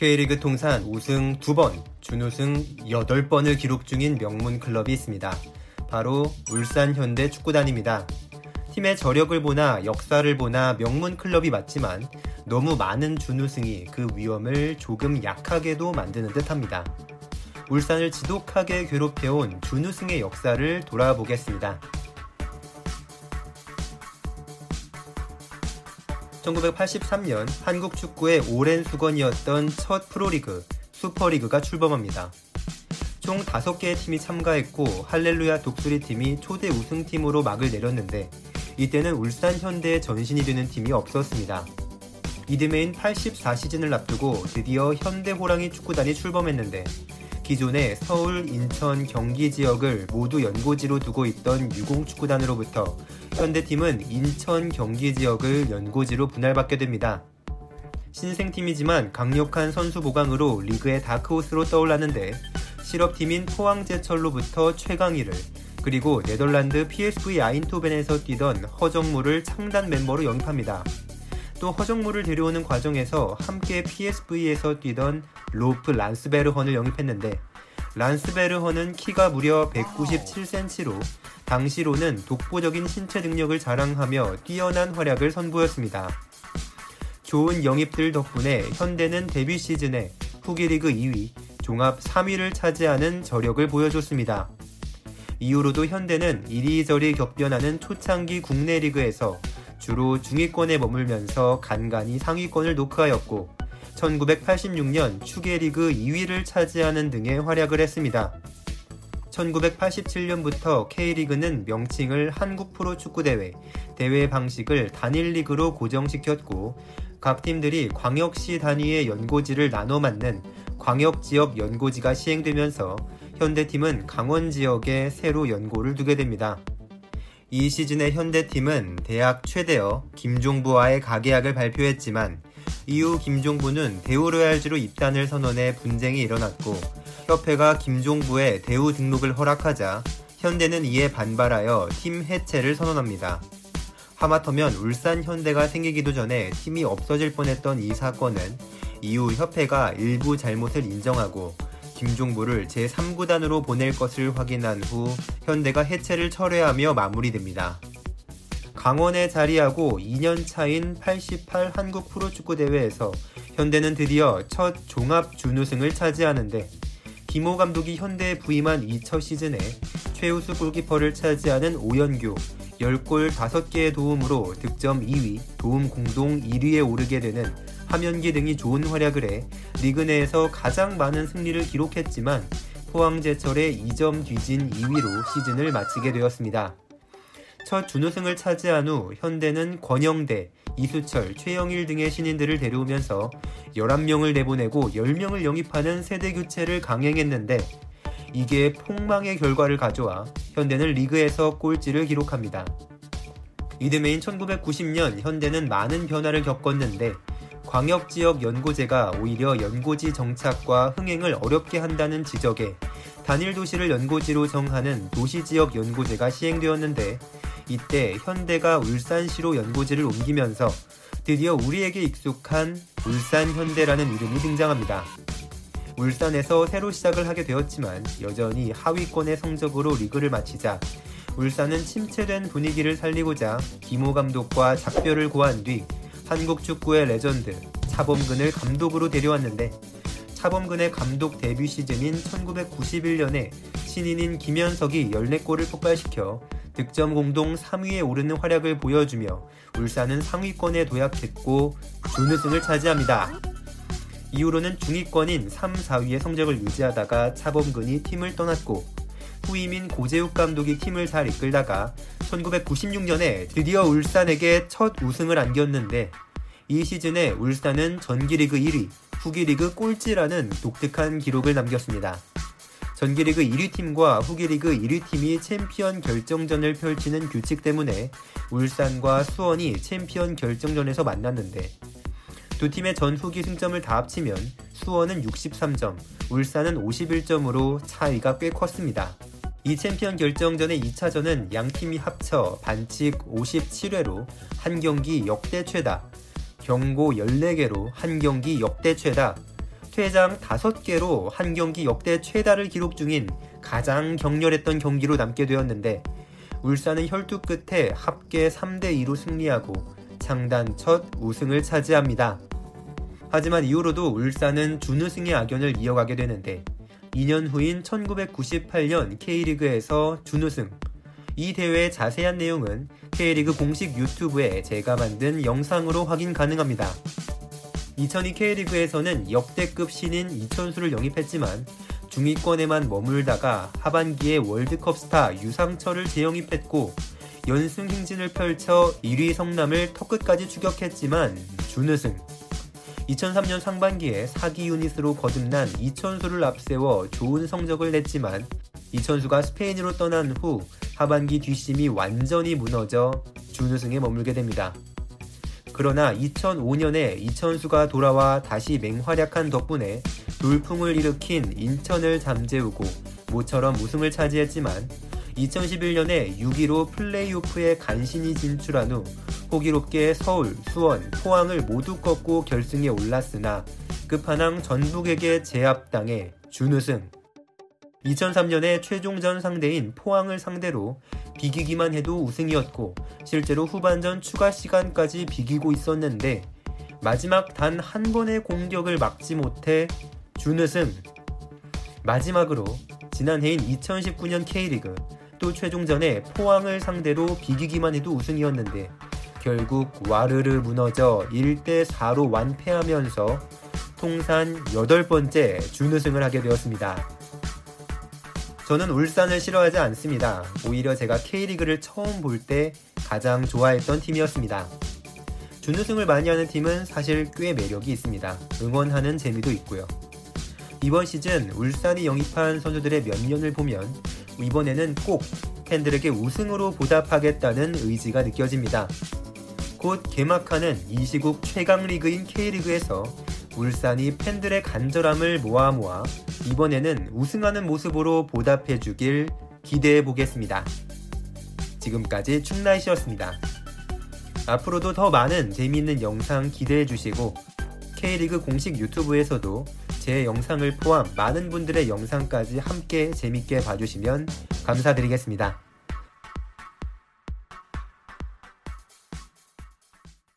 K리그 통산 우승 2번, 준우승 8번을 기록 중인 명문 클럽이 있습니다. 바로 울산 현대 축구단입니다. 팀의 저력을 보나 역사를 보나 명문 클럽이 맞지만 너무 많은 준우승이 그 위험을 조금 약하게도 만드는 듯 합니다. 울산을 지독하게 괴롭혀온 준우승의 역사를 돌아보겠습니다. 1983년 한국 축구의 오랜 수건이었던 첫 프로리그 슈퍼리그가 출범합니다. 총 5개의 팀이 참가했고 할렐루야 독수리 팀이 초대 우승팀으로 막을 내렸는데 이때는 울산 현대의 전신이 되는 팀이 없었습니다. 이듬해인 84시즌을 앞두고 드디어 현대 호랑이 축구단이 출범했는데 기존의 서울, 인천, 경기 지역을 모두 연고지로 두고 있던 유공축구단으로부터 현대팀은 인천, 경기 지역을 연고지로 분할받게 됩니다. 신생팀이지만 강력한 선수 보강으로 리그의 다크호스로 떠올랐는데 실업팀인 포항제철로부터 최강희를 그리고 네덜란드 PSV 아인토벤에서 뛰던 허정무를 창단 멤버로 영입합니다. 또 허정무를 데려오는 과정에서 함께 PSV에서 뛰던 로프 란스베르헌을 영입했는데 란스베르헌은 키가 무려 197cm로 당시로는 독보적인 신체 능력을 자랑하며 뛰어난 활약을 선보였습니다. 좋은 영입들 덕분에 현대는 데뷔 시즌에 후기 리그 2위, 종합 3위를 차지하는 저력을 보여줬습니다. 이후로도 현대는 이리저리 격변하는 초창기 국내 리그에서 주로 중위권에 머물면서 간간히 상위권을 노크하였고 1986년 추계리그 2위를 차지하는 등의 활약을 했습니다. 1987년부터 K리그는 명칭을 한국 프로 축구 대회, 대회 방식을 단일 리그로 고정시켰고 각 팀들이 광역시 단위의 연고지를 나눠 맞는 광역 지역 연고지가 시행되면서 현대팀은 강원 지역에 새로 연고를 두게 됩니다. 이 시즌의 현대팀은 대학 최대어 김종부와의 가계약을 발표했지만 이후 김종부는 대우로얄즈로 입단을 선언해 분쟁이 일어났고 협회가 김종부의 대우 등록을 허락하자 현대는 이에 반발하여 팀 해체를 선언합니다. 하마터면 울산 현대가 생기기도 전에 팀이 없어질 뻔했던 이 사건은 이후 협회가 일부 잘못을 인정하고 김종부를 제3구단으로 보낼 것을 확인한 후 현대가 해체를 철회하며 마무리됩니다. 강원에 자리하고 2년 차인 88 한국 프로축구 대회에서 현대는 드디어 첫 종합 준우승을 차지하는데 김호 감독이 현대에 부임한 2첫 시즌에 최우수 골키퍼를 차지하는 오연규 10골 5개의 도움으로 득점 2위, 도움 공동 1위에 오르게 되는 화면기 등이 좋은 활약을 해 리그 내에서 가장 많은 승리를 기록했지만 포항제철의 2점 뒤진 2위로 시즌을 마치게 되었습니다. 첫 준우승을 차지한 후 현대는 권영대, 이수철, 최영일 등의 신인들을 데려오면서 11명을 내보내고 10명을 영입하는 세대 교체를 강행했는데 이게 폭망의 결과를 가져와 현대는 리그에서 꼴찌를 기록합니다. 이듬해인 1990년 현대는 많은 변화를 겪었는데 광역지역 연고제가 오히려 연고지 정착과 흥행을 어렵게 한다는 지적에 단일 도시를 연고지로 정하는 도시지역 연고제가 시행되었는데 이때 현대가 울산시로 연고지를 옮기면서 드디어 우리에게 익숙한 울산 현대라는 이름이 등장합니다. 울산에서 새로 시작을 하게 되었지만 여전히 하위권의 성적으로 리그를 마치자 울산은 침체된 분위기를 살리고자 김호 감독과 작별을 고한 뒤 한국 축구의 레전드 차범근을 감독으로 데려왔는데 차범근의 감독 데뷔 시즌인 1991년에 신인인 김현석이 14골을 폭발시켜 득점 공동 3위에 오르는 활약을 보여주며 울산은 상위권에 도약했고 준우승을 차지합니다. 이후로는 중위권인 3, 4위의 성적을 유지하다가 차범근이 팀을 떠났고 후임인 고재욱 감독이 팀을 잘 이끌다가 1996년에 드디어 울산에게 첫 우승을 안겼는데 이 시즌에 울산은 전기리그 1위, 후기리그 꼴찌라는 독특한 기록을 남겼습니다. 전기리그 1위 팀과 후기리그 1위 팀이 챔피언 결정전을 펼치는 규칙 때문에 울산과 수원이 챔피언 결정전에서 만났는데 두 팀의 전후기 승점을 다 합치면 수원은 63점, 울산은 51점으로 차이가 꽤 컸습니다. 이 챔피언 결정전의 2차전은 양 팀이 합쳐 반칙 57회로 한 경기 역대 최다, 경고 14개로 한 경기 역대 최다, 퇴장 5개로 한 경기 역대 최다를 기록 중인 가장 격렬했던 경기로 남게 되었는데 울산은 혈투 끝에 합계 3대2로 승리하고 창단 첫 우승을 차지합니다. 하지만 이후로도 울산은 준우승의 악연을 이어가게 되는데 2년 후인 1998년 K리그에서 준우승. 이 대회의 자세한 내용은 K리그 공식 유튜브에 제가 만든 영상으로 확인 가능합니다. 2002 K리그에서는 역대급 신인 이천수를 영입했지만 중위권에만 머물다가 하반기에 월드컵 스타 유상철을 재영입했고 연승 행진을 펼쳐 1위 성남을 턱끝까지 추격했지만 준우승. 2003년 상반기에 사기 유닛으로 거듭난 이천수를 앞세워 좋은 성적을 냈지만 이천수가 스페인으로 떠난 후 하반기 뒷심이 완전히 무너져 준우승에 머물게 됩니다. 그러나 2005년에 이천수가 돌아와 다시 맹활약한 덕분에 돌풍을 일으킨 인천을 잠재우고 모처럼 우승을 차지했지만 2011년에 6위로 플레이오프에 간신히 진출한 후 호기롭게 서울, 수원, 포항을 모두 꺾고 결승에 올랐으나 끝판왕 전북에게 제압당해 준우승. 2003년에 최종전 상대인 포항을 상대로 비기기만 해도 우승이었고 실제로 후반전 추가 시간까지 비기고 있었는데 마지막 단 한 번의 공격을 막지 못해 준우승. 마지막으로 지난해인 2019년 K리그 또 최종전에 포항을 상대로 비기기만 해도 우승이었는데 결국 와르르 무너져 1대4로 완패하면서 통산 8번째 준우승을 하게 되었습니다. 저는 울산을 싫어하지 않습니다. 오히려 제가 K리그를 처음 볼 때 가장 좋아했던 팀이었습니다. 준우승을 많이 하는 팀은 사실 꽤 매력이 있습니다. 응원하는 재미도 있고요. 이번 시즌 울산이 영입한 선수들의 몇 년을 보면 이번에는 꼭 팬들에게 우승으로 보답하겠다는 의지가 느껴집니다. 곧 개막하는 이 시국 최강 리그인 K리그에서 울산이 팬들의 간절함을 모아 모아 이번에는 우승하는 모습으로 보답해 주길 기대해 보겠습니다. 지금까지 충나이시였습니다. 앞으로도 더 많은 재미있는 영상 기대해 주시고 K리그 공식 유튜브에서도 제 영상을 포함 많은 분들의 영상까지 함께 재밌게 봐주시면 감사드리겠습니다.